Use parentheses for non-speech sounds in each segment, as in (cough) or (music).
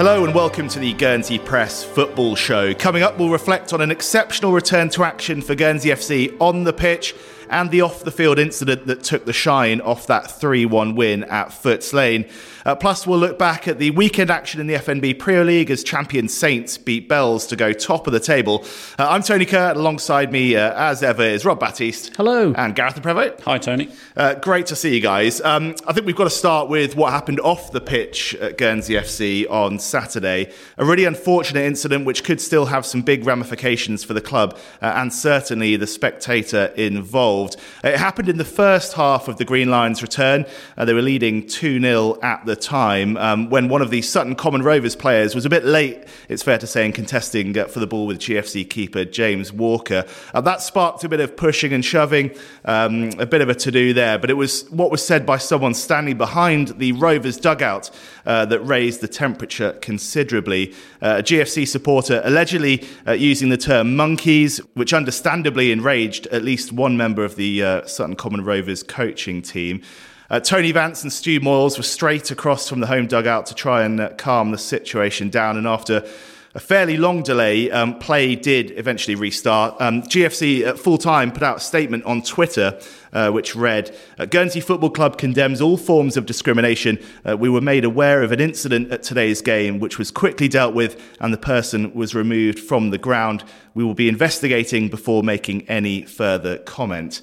Hello and welcome to the Guernsey Press Football Show. Coming up, we'll reflect on an exceptional return to action for Guernsey FC on the pitch and the off the field incident that took the shine off that 3 1 win at Footes Lane. Uh, plus, we'll look back at the weekend action in the FNB Premier League as champion Saints beat Bells to go top of the table. Uh, I'm Tony Kerr, alongside me, uh, as ever, is Rob Batiste. Hello. And Gareth Le Prevost. Hi, Tony. Uh, great to see you guys. Um, I think we've got to start with what happened off the pitch at Guernsey FC on Saturday. A really unfortunate incident which could still have some big ramifications for the club uh, and certainly the spectator involved. It happened in the first half of the Green Lions' return. Uh, they were leading 2 0 at the time um, when one of the Sutton Common Rovers players was a bit late, it's fair to say, in contesting uh, for the ball with GFC keeper James Walker. Uh, that sparked a bit of pushing and shoving, um, a bit of a to do there, but it was what was said by someone standing behind the Rovers dugout uh, that raised the temperature considerably. Uh, a GFC supporter allegedly uh, using the term monkeys, which understandably enraged at least one member of the uh, Sutton Common Rovers coaching team. Uh, Tony Vance and Stu Moyles were straight across from the home dugout to try and uh, calm the situation down. And after a fairly long delay, um, play did eventually restart. Um, GFC at full time put out a statement on Twitter uh, which read uh, Guernsey Football Club condemns all forms of discrimination. Uh, we were made aware of an incident at today's game which was quickly dealt with and the person was removed from the ground. We will be investigating before making any further comment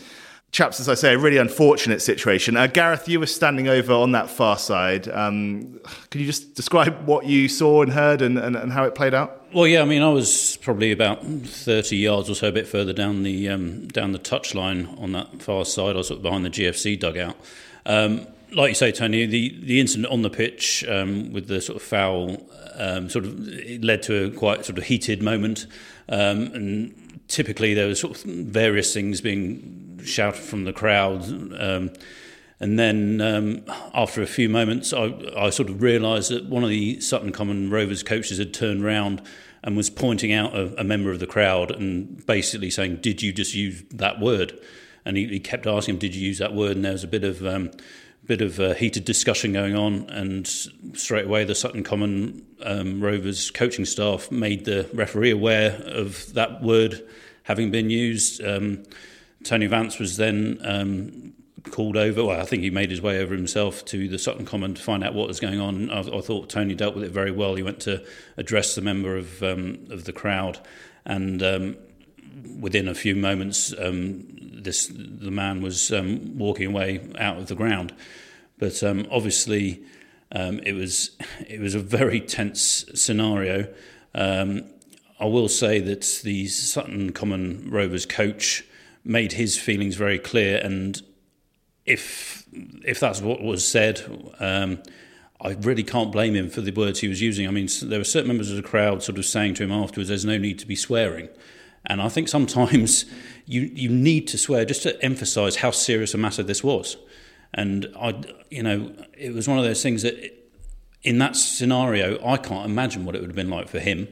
chaps, as I say, a really unfortunate situation. Uh, Gareth, you were standing over on that far side. Um, can you just describe what you saw and heard and, and, and, how it played out? Well, yeah, I mean, I was probably about thirty yards or so, a bit further down the um, down the touchline on that far side. I was sort of behind the GFC dugout. Um, like you say, Tony, the, the incident on the pitch um, with the sort of foul um, sort of led to a quite sort of heated moment, um, and typically there was sort of various things being shouted from the crowd. Um, and then um, after a few moments, I, I sort of realised that one of the Sutton Common Rovers coaches had turned round and was pointing out a, a, member of the crowd and basically saying, "Did you just use that word?" And he, he kept asking him, "Did you use that word?" And there was a bit of um, bit of uh, heated discussion going on, and straight away the Sutton Common um, Rovers coaching staff made the referee aware of that word having been used. Um, Tony Vance was then um, called over. Well, I think he made his way over himself to the Sutton Common to find out what was going on. I, I thought Tony dealt with it very well. He went to address the member of um, of the crowd, and um, within a few moments, um, this the man was um, walking away out of the ground. But um, obviously, it was it was a very tense scenario. I will say that the Sutton Common Rovers coach made his feelings very clear. And if if that's what was said, um, I really can't blame him for the words he was using. I mean, there were certain members of the crowd sort of saying to him afterwards, "There's no need to be swearing." And I think sometimes (laughs) you you need to swear just to emphasise how serious a matter this was. And I, you know, it was one of those things that, in that scenario, I can't imagine what it would have been like for him.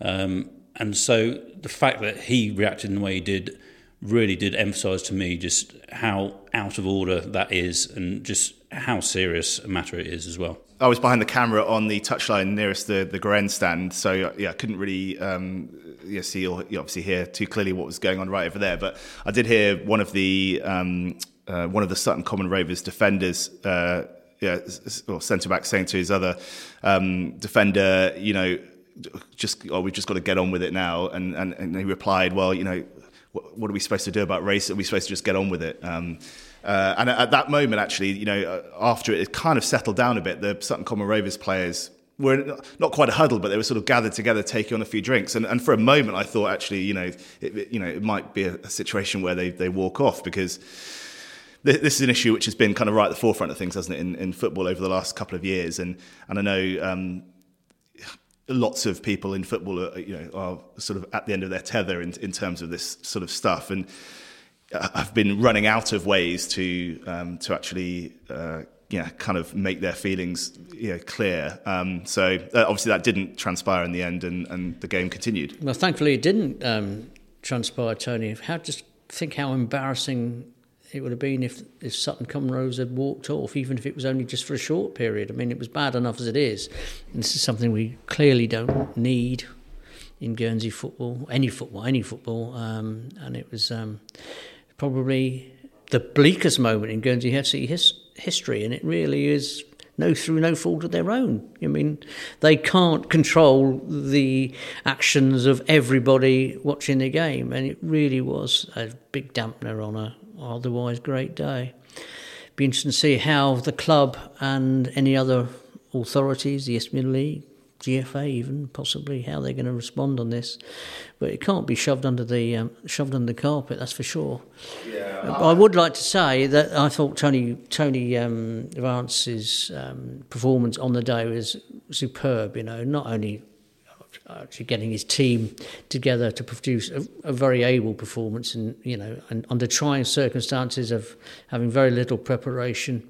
Um, and so the fact that he reacted in the way he did really did emphasise to me just how out of order that is and just how serious a matter it is as well. I was behind the camera on the touchline nearest the the grandstand, so yeah, I couldn't really um, yeah, see or obviously hear too clearly what was going on right over there. But I did hear one of the um, uh, one of the Sutton Common Rovers defenders. Uh, yeah, or centre back saying to his other um, defender, you know, just oh, we've just got to get on with it now. And, and and he replied, well, you know, what, what, are we supposed to do about race? Are we supposed to just get on with it? Um, uh, and at that moment, actually, you know, uh, after it, it kind of settled down a bit, the Sutton Common Rovers players were not quite a huddle, but they were sort of gathered together, taking on a few drinks. And, and for a moment, I thought actually, you know, it, you know, it might be a, a situation where they, they walk off because this is an issue which has been kind of right at the forefront of things, hasn't it, in, in football over the last couple of years. And and I know um, lots of people in football are, you know, are sort of at the end of their tether in, in terms of this sort of stuff. And I've been running out of ways to um, to actually uh, yeah kind of make their feelings you know, clear. Um, so uh, obviously that didn't transpire in the end, and, and the game continued. Well, thankfully it didn't um, transpire, Tony. How just think how embarrassing it would have been if, if Sutton Common Rose had walked off, even if it was only just for a short period. I mean, it was bad enough as it is. And this is something we clearly don't need in Guernsey football, any football, any football. Um, and it was um, probably the bleakest moment in Guernsey FC his, history, and it really is no through no fault of their own. I mean, they can't control the actions of everybody watching the game, and it really was a big dampener on a otherwise great day. Be interesting to see how the club and any other authorities, the Isthmian League, GFA even possibly how they're going to respond on this, but it can't be shoved under the um, shoved under the carpet. That's for sure. Yeah, I would like to say that I thought Tony Tony um, Vance's um, performance on the day was superb. You know, not only actually getting his team together to produce a, a very able performance and you know and under trying circumstances of having very little preparation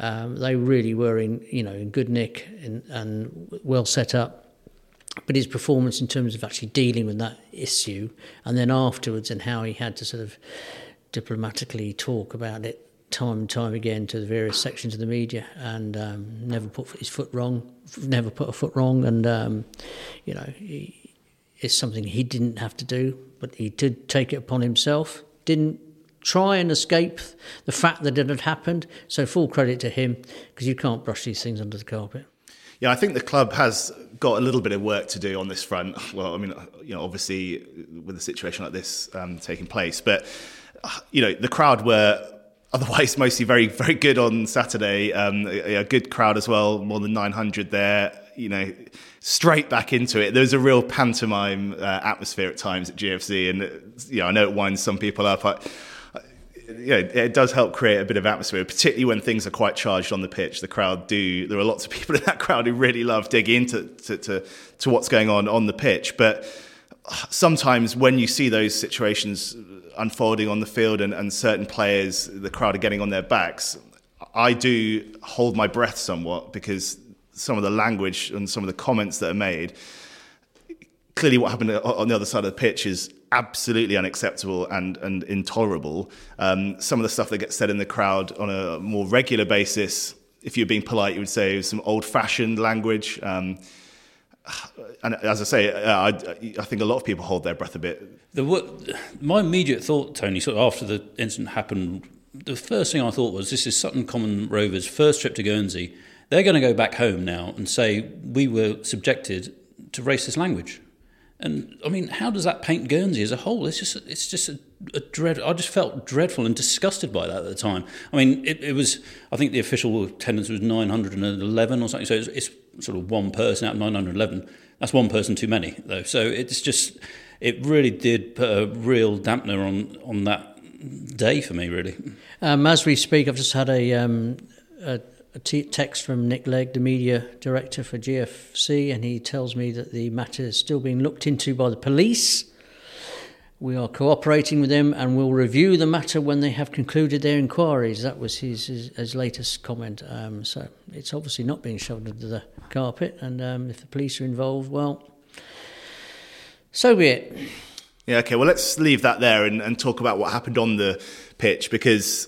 um, they really were in you know in good nick and, and well set up. But his performance in terms of actually dealing with that issue and then afterwards and how he had to sort of diplomatically talk about it time and time again to the various sections of the media and um, never put his foot wrong, never put a foot wrong. And, um, you know, he, it's something he didn't have to do, but he did take it upon himself, didn't try and escape the fact that it had happened. So full credit to him because you can't brush these things under the carpet. Yeah, I think the club has got a little bit of work to do on this front. Well, I mean, you know, obviously with a situation like this um, taking place, but you know, the crowd were otherwise mostly very very good on Saturday. Um, a, a, good crowd as well, more than 900 there. You know, straight back into it. There was a real pantomime uh, atmosphere at times at GFC, and you know I know it winds some people up. I, you know, it does help create a bit of atmosphere, particularly when things are quite charged on the pitch. The crowd do. There are lots of (laughs) people in that crowd who really love digging into to, to, to what's going on on the pitch, but sometimes when you see those situations unfolding on the field and, and certain players, the crowd are getting on their backs, I do hold my breath somewhat because some of the language and some of the comments that are made, clearly what happened on the other side of the pitch is absolutely unacceptable and, and intolerable. Um, some of the stuff that gets said in the crowd on a more regular basis, if you're being polite, you would say some old fashioned language. Um, (sighs) and as I say, uh, I, I, think a lot of people hold their breath a bit. My immediate thought, Tony, sort of after the incident happened, the first thing I thought was this is Sutton Common Rovers' first trip to Guernsey. They're going to go back home now and say we were subjected to racist language. And I mean, how does that paint Guernsey as a whole? It's just, it's just a, a dread. I just felt dreadful and disgusted by that at the time. I mean, it, it was. I think the official attendance was 911 or something. So it's, it's sort of one person out of 911. That's one person too many, though. So it's just, it really did put a real dampener on on that day for me, really. Um, as we speak, I've just had a, um, a, a t- text from Nick Legg, the media director for GFC, and he tells me that the matter is still being looked into by the police. We are cooperating with them and will review the matter when they have concluded their inquiries. That was his, his, his latest comment. Um, so it's obviously not being shoved under the carpet, and um, if the police are involved, well, so be it. Yeah, okay, well, let's leave that there and, and talk about what happened on the pitch because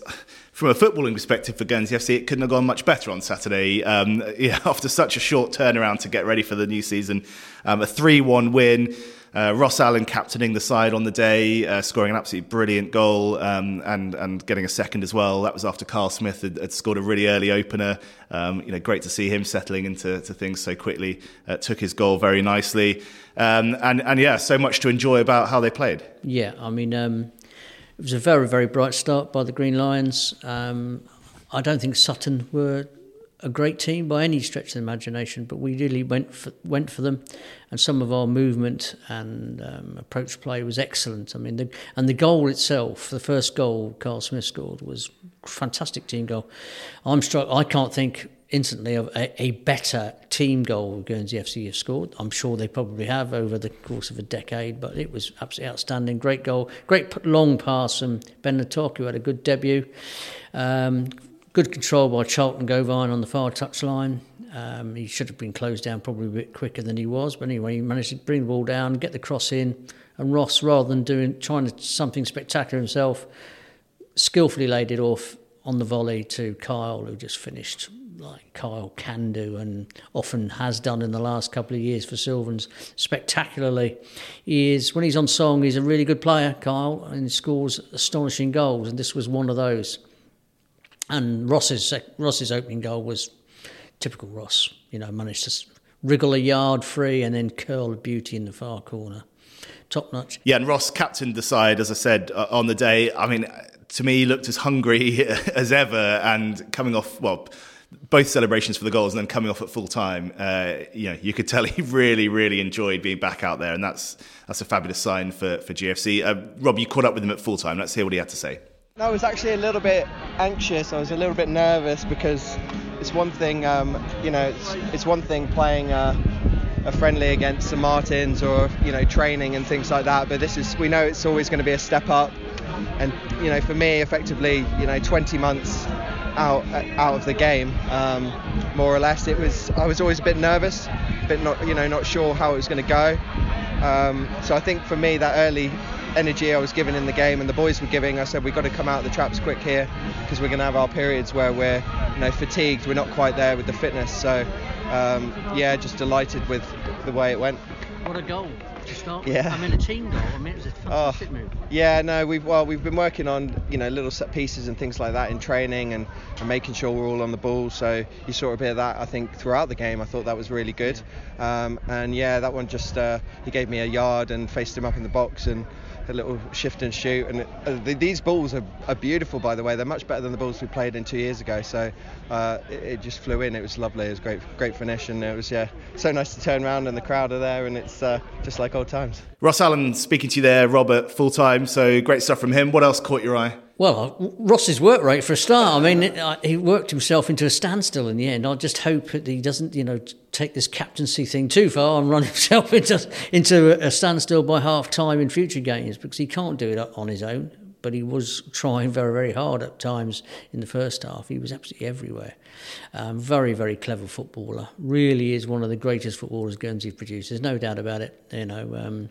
from a footballing perspective for Guernsey FC, it couldn't have gone much better on Saturday. Um, (laughs) yeah, after such a short turnaround to get ready for the new season, um, a 3 1 win. Uh, Ross Allen captaining the side on the day, uh, scoring an absolutely brilliant goal um, and and getting a second as well. That was after Carl Smith had, had scored a really early opener. Um, you know, great to see him settling into things so quickly. Uh, took his goal very nicely, um, and and yeah, so much to enjoy about how they played. Yeah, I mean, um, it was a very very bright start by the Green Lions. Um, I don't think Sutton were a great team by any stretch of the imagination, but we really went for, went for them, and some of our movement and um, approach play was excellent. I mean, the, and the goal itself, the first goal Carl Smith scored, was fantastic team goal. I'm struck. I can't think instantly of a, a better team goal Guernsey FC have scored. I'm sure they probably have over the course of a decade, but it was absolutely outstanding. Great goal, great long pass from Ben Natok, who had a good debut. Um, Good control by Charlton Gauvain on the far touchline. Um, he should have been closed down probably a bit quicker than he was, but anyway, he managed to bring the ball down, get the cross in, and Ross, rather than doing trying to, something spectacular himself, skillfully laid it off on the volley to Kyle, who just finished like Kyle can do and often has done in the last couple of years for Sylvans spectacularly. He is when he's on song, he's a really good player, Kyle, and scores astonishing goals, and this was one of those. And Ross's Ross's opening goal was typical Ross. You know, managed to wriggle a yard free and then curl a beauty in the far corner. Top notch. Yeah, and Ross captained the side, as I said, uh, on the day. I mean, to me, he looked as hungry (laughs) as ever and coming off, well, both celebrations for the goals and then coming off at full time, uh, you know, you could tell (laughs) he really, really enjoyed being back out there, and that's that's a fabulous sign for for GFC. Uh, Rob, you caught up with him at full time. Let's hear what he had to say. I was actually a little bit anxious. I was a little bit nervous because it's one thing, um, you know, it's, it's one thing playing a, a, friendly against St Martins or you know training and things like that. But this is, we know it's always going to be a step up. And you know, for me, effectively, you know, 20 months out out of the game, um, more or less, it was. I was always a bit nervous, a bit not, you know, not sure how it was going to go. Um, so I think for me, that early energy I was given in the game and the boys were giving, I said we've got to come out of the traps quick here because we're going to have our periods where we're you know fatigued, we're not quite there with the fitness. So um, yeah, just delighted with the way it went. What a goal! start. Yeah. I mean, a team goal. I mean, it was a fantastic oh, move. Yeah, no, we've well, we've been working on you know little set pieces and things like that in training and, and making sure we're all on the ball. So you saw a bit of that. I think throughout the game, I thought that was really good. Um, and yeah, that one just uh, he gave me a yard and faced him up in the box and a little shift and shoot. And uh, the, these balls are, are, beautiful, by the way. They're much better than the balls we played in two years ago. So uh, it, it, just flew in. It was lovely. It was great, great finish, and it was yeah, so nice to turn around and the crowd are there, and it's uh, just like old times. Ross Allen speaking to you there, Robert, full time. So great stuff from him. What else caught your eye? Well, uh, Ross's work rate for a start. I mean, uh, he worked himself into a standstill in the end. I just hope that he doesn't, you know, take this captaincy thing too far and run (laughs) himself into into a standstill by half time in future games because he can't do it on his own. But he was trying very, very hard at times in the first half. He was absolutely everywhere. Um, very, very clever footballer. Really is one of the greatest footballers Guernsey produced. There's no doubt about it. You know, um,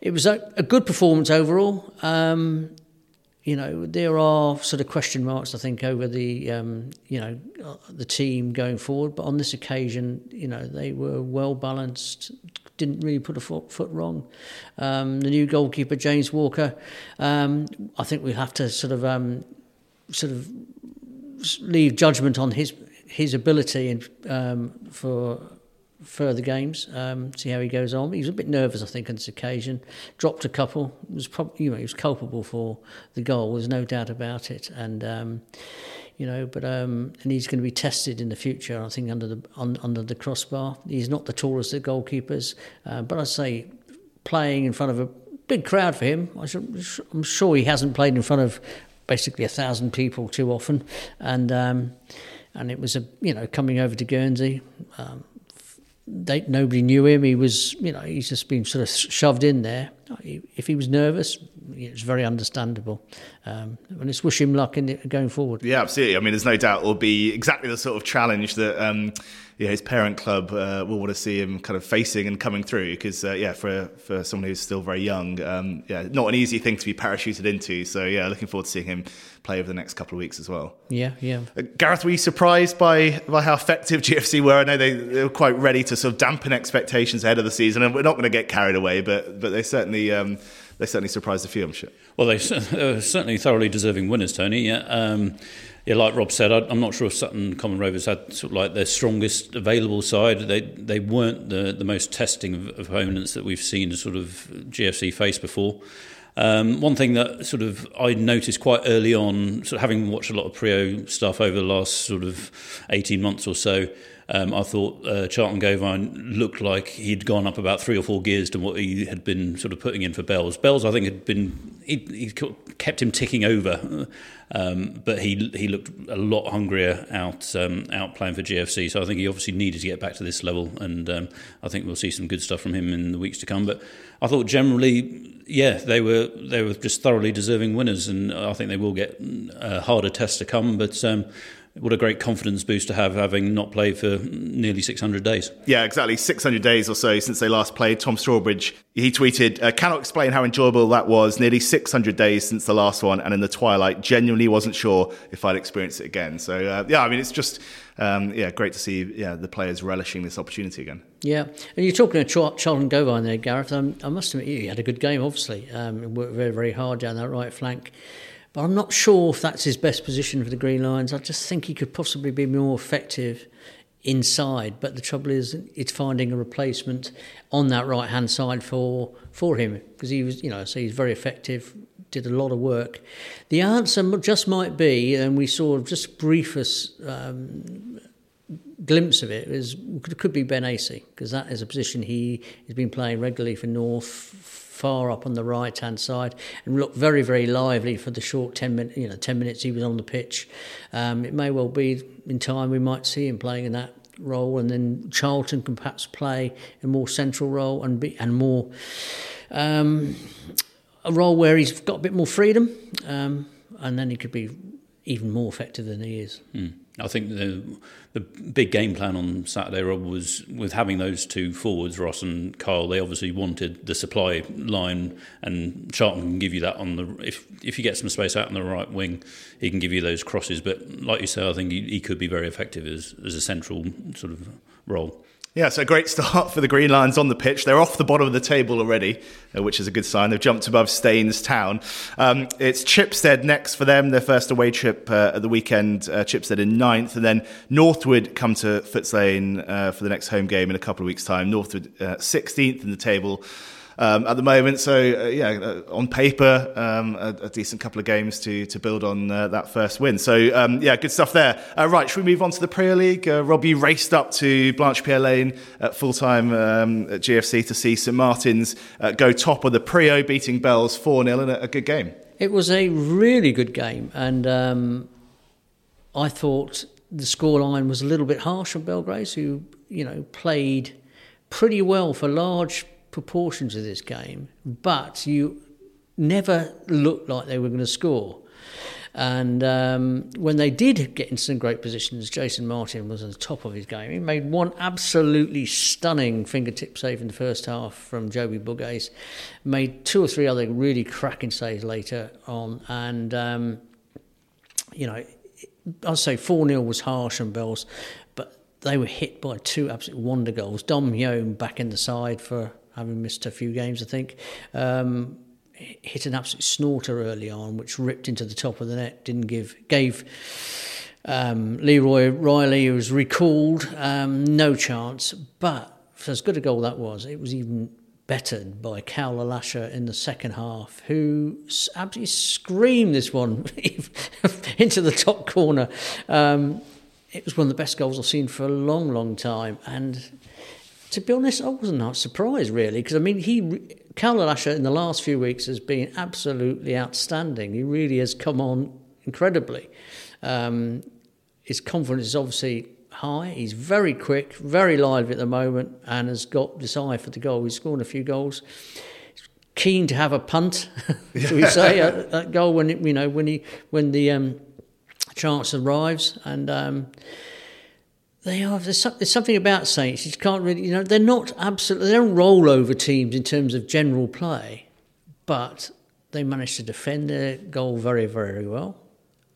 it was a, a, good performance overall. Um, you know, there are sort of question marks, I think, over the, um, you know, the team going forward. But on this occasion, you know, they were well balanced, didn't really put a foot, foot wrong. Um, the new goalkeeper, James Walker, um, I think we have to sort of, um, sort of leave judgment on his his ability and um, for further games, um, see how he goes on. He was a bit nervous, I think, on this occasion. Dropped a couple. Was probably you know he was culpable for the goal. There's no doubt about it. And um, you know, but um, and he's going to be tested in the future. I think under the on, under the crossbar. He's not the tallest of goalkeepers, uh, but I say playing in front of a big crowd for him. I am sure he hasn't played in front of basically a thousand people too often, and. Um, and it was a you know coming over to Guernsey, um, they, nobody knew him. He was, you know, he's just been sort of shoved in there. If he was nervous, it's very understandable. Um, and let's wish him luck in going forward. Yeah, absolutely. I mean, there's no doubt it will be exactly the sort of challenge that um, yeah, his parent club uh, will want to see him kind of facing and coming through. Because uh, yeah, for for someone who's still very young, um, yeah, not an easy thing to be parachuted into. So yeah, looking forward to seeing him play over the next couple of weeks as well. Yeah, yeah. Uh, Gareth, were you surprised by by how effective (laughs) GFC were? I know they, they were quite ready to sort of dampen expectations ahead of the season, and we're not going to get carried away, but but they certainly. Um, they certainly surprised a few, I'm sure. Well, they, were (laughs) certainly thoroughly deserving winners, Tony. Yeah, um, yeah, like Rob said, I, am not sure if Sutton Common Rovers had sort of like their strongest available side. They they weren't the the most testing of opponents that we've seen sort of GFC face before. Um, one thing that sort of I noticed quite early on, sort of having watched a lot of Priaulx stuff over the last sort of 18 months or so, um, I thought uh, Charlton Gauvain looked like he'd gone up about three or four gears to what he had been sort of putting in for Bells. Bells, I think, had been he, he kept him ticking over, um, but he he looked a lot hungrier out um, out playing for GFC. So I think he obviously needed to get back to this level, and um, I think we'll see some good stuff from him in the weeks to come. But I thought generally, yeah, they were they were just thoroughly deserving winners, and I think they will get a uh, harder tests to come, but. What a great confidence boost to have having not played for nearly 600 days. Yeah, exactly. 600 days or so since they last played. Tom Strawbridge, he tweeted, uh, cannot explain how enjoyable that was. Nearly 600 days since the last one. And in the twilight, genuinely wasn't sure if I'd experience it again. So, uh, yeah, I mean, it's just, um, yeah, great to see yeah, the players relishing this opportunity again. Yeah, and you're talking to Charlton Gauvain there, Gareth. Um, I must admit, you had a good game, obviously. Um, worked very, very hard down that right flank. But I'm not sure if that's his best position for the Green Lions. I just think he could possibly be more effective inside. But the trouble is, it's finding a replacement on that right hand side for for him because he was, you know, so he's very effective. Did a lot of work. The answer just might be, and we saw just briefest um, glimpse of it, is could be Ben Acey because that is a position he has been playing regularly for North far up on the right hand side and looked very very lively for the short 10 minutes you know 10 minutes he was on the pitch um, it may well be in time we might see him playing in that role and then Charlton can perhaps play a more central role and be and more um, a role where he's got a bit more freedom um, and then he could be even more effective than he is. Mm. I think the the big game plan on Saturday, Rob, was with having those two forwards, Ross and Kyle. They obviously wanted the supply line, and Charlton can give you that on the if if you get some space out on the right wing, he can give you those crosses. But like you say, I think he, he could be very effective as as a central sort of role. Yeah, so a great start for the Green Lions on the pitch. They're off the bottom of the table already, uh, which is a good sign. They've jumped above Staines Town. Um, it's Chipstead next for them, their first away trip uh, at the weekend. Uh, Chipstead in ninth, and then Northwood come to Footes Lane uh, for the next home game in a couple of weeks' time. Northwood 16th uh, in the table um, at the moment. So uh, yeah, uh, on paper, um, a, a, decent couple of games to to build on uh, that first win. So um, yeah, good stuff there. Uh, right, should we move on to the Premier League? Uh, Robbie raced up to Blanchepierre Lane at full time um, at GFC to see St Martin's uh, go top of the Priaulx, beating Bells four 0 in a, a, good game. It was a really good game, and um, I thought the scoreline was a little bit harsh on Belgrave, who you know played pretty well for large proportions of this game, but you never looked like they were going to score. And um, when they did get into some great positions, Jason Martin was on the top of his game. He made one absolutely stunning fingertip save in the first half from Joby Buggace, made two or three other really cracking saves later on. And, um, you know, I'd say 4 0 was harsh on Bells, but they were hit by two absolute wonder goals. Dom Heaume back in the side for having missed a few games, I think. Um, hit an absolute snorter early on, which ripped into the top of the net. Didn't give gave um, Leroy Riley, who was recalled, um, no chance. But for as good a goal that was, it was even bettered by Cal Alasha in the second half, who absolutely screamed this one (laughs) into the top corner. Um, it was one of the best goals I've seen for a long, long time, and to be honest, I wasn't that surprised really because I mean he Cal Alasha in the last few weeks has been absolutely outstanding. He really has come on incredibly. Um, his confidence is obviously high. He's very quick, very lively at the moment, and has got this eye for the goal. He's scored a few goals. He's keen to have a punt, (laughs) we say, at, at goal when it, you know when he when the um, chance arrives and. Um, they are. There's, there's, something about Saints. You can't really, you know, they're not absolutely. They don't roll over teams in terms of general play, but they manage to defend their goal very, very well,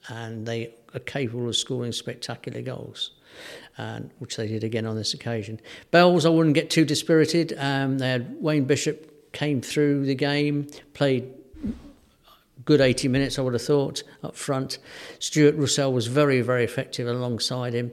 and they are capable of scoring spectacular goals, and which they did again on this occasion. Bells, I wouldn't get too dispirited. Um, they had Wayne Bishop came through the game, played good 80 minutes, I would have thought, up front. Stuart Russell was very, very effective alongside him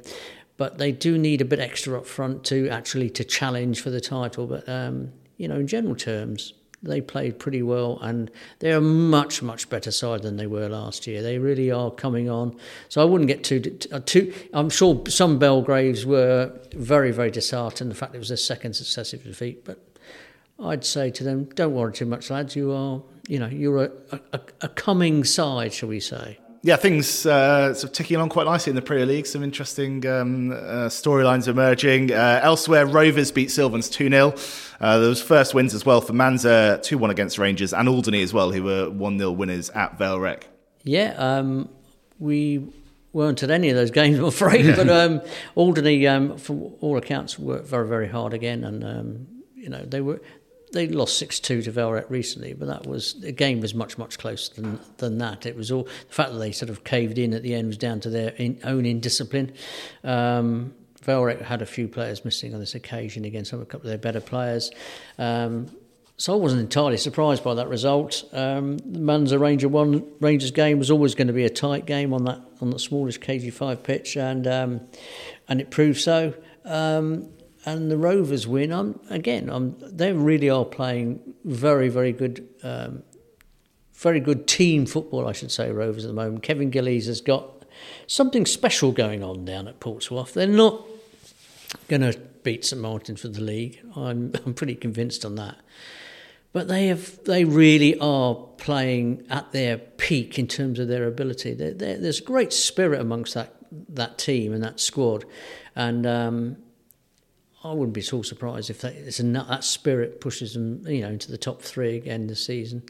but they do need a bit extra up front to actually to challenge for the title. But um, you know, in general terms, they played pretty well, and they're a much much better side than they were last year. They really are coming on. So I wouldn't get too too. I'm sure some Belgraves were very very disheartened the fact it was their second successive defeat, but. I'd say to them, don't worry too much, lads. You are, you know, you're a, a, a coming side, shall we say yeah, things uh, sort of ticking along quite nicely in the Premier League. Some interesting um, uh, storylines emerging. Uh, elsewhere, Rovers beat Sylvans 2 0. Uh, there was first wins as well for Manzur, 2 1 against Rangers, and Alderney as well, who were 1 0 winners at Vale Rec. Yeah, um, we weren't at any of those games, I'm afraid. (laughs) but um, Alderney, um, from all accounts, worked very, very hard again, and um, you know they were they lost six two to Vale Rec recently, but that was the game was much much closer than than that. It was all the fact that they sort of caved in at the end was down to their in, own indiscipline. Um, Vale Rec had a few players missing on this occasion against a couple of their better players. Um, so I wasn't entirely surprised by that result. Um, the Manzur Ranger one Rangers game was always going to be a tight game on that on the smallest KG5 pitch, and um, and it proved so. Um, and the Rovers win. I'm, again, I'm, they really are playing very very good. Um, very good team football, I should say, Rovers at the moment. Kevin Gillies has got something special going on down at Portsmouth. They're not going to beat St Martin for the league. I'm, (laughs) I'm pretty convinced on that but they have they really are playing at their peak in terms of their ability. They're, they're, there's great spirit amongst that that team and that squad, and um, I wouldn't be at all surprised if that, that spirit pushes them, you know, into the top three again this season.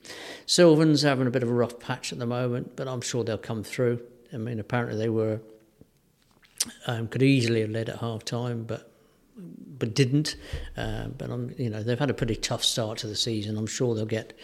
Sylvans having a bit of a rough patch at the moment, but I'm sure they'll come through. I mean, apparently they were um, could easily have led at half time, but but didn't. Uh, but I'm, you know, they've had a pretty tough start to the season. I'm sure they'll get,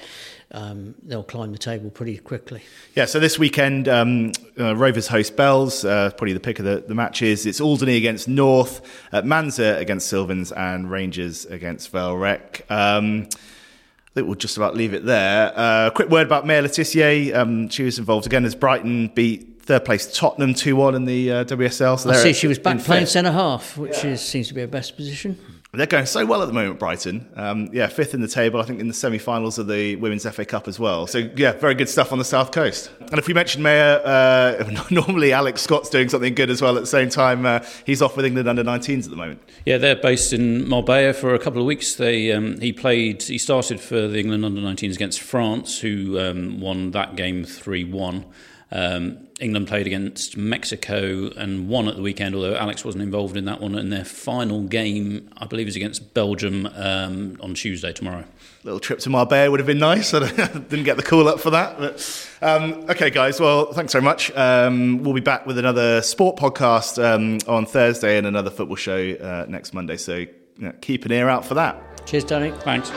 um, they'll climb the table pretty quickly. Yeah. So this weekend, um, uh, Rovers host Bells. Uh, probably the pick of the, the matches. It's Alderney against North, uh, Manzur against Sylvans, and Rangers against Vale Rec. Um, I think we'll just about leave it there. Uh, quick word about Maya Le Tissier. Um, she was involved again as Brighton beat third place Tottenham 2 1 in the uh, WSL. So I see she was back playing centre half, which yeah. is, seems to be her best position. They're going so well at the moment, Brighton. Um, yeah, fifth in the table, I think, in the semi finals of the Women's FA Cup as well. So, yeah, very good stuff on the South Coast. And if we mentioned Maya, uh, (laughs) normally Alex Scott's doing something good as well at the same time. Uh, he's off with England under 19s at the moment. Yeah, they're based in Marbella for a couple of weeks. They um, He played, he started for the England under 19s against France, who um, won that game 3 1. Um, England played against Mexico and won at the weekend, although Alex wasn't involved in that one. And their final game, I believe, is against Belgium um, on Tuesday tomorrow. Little trip to Marbella would have been nice. (laughs) I didn't get the call up for that. But um, okay, guys. Well, thanks very much. Um, we'll be back with another sport podcast um, on Thursday and another football show uh, next Monday. So you know, keep an ear out for that. Cheers, Tony. Thanks.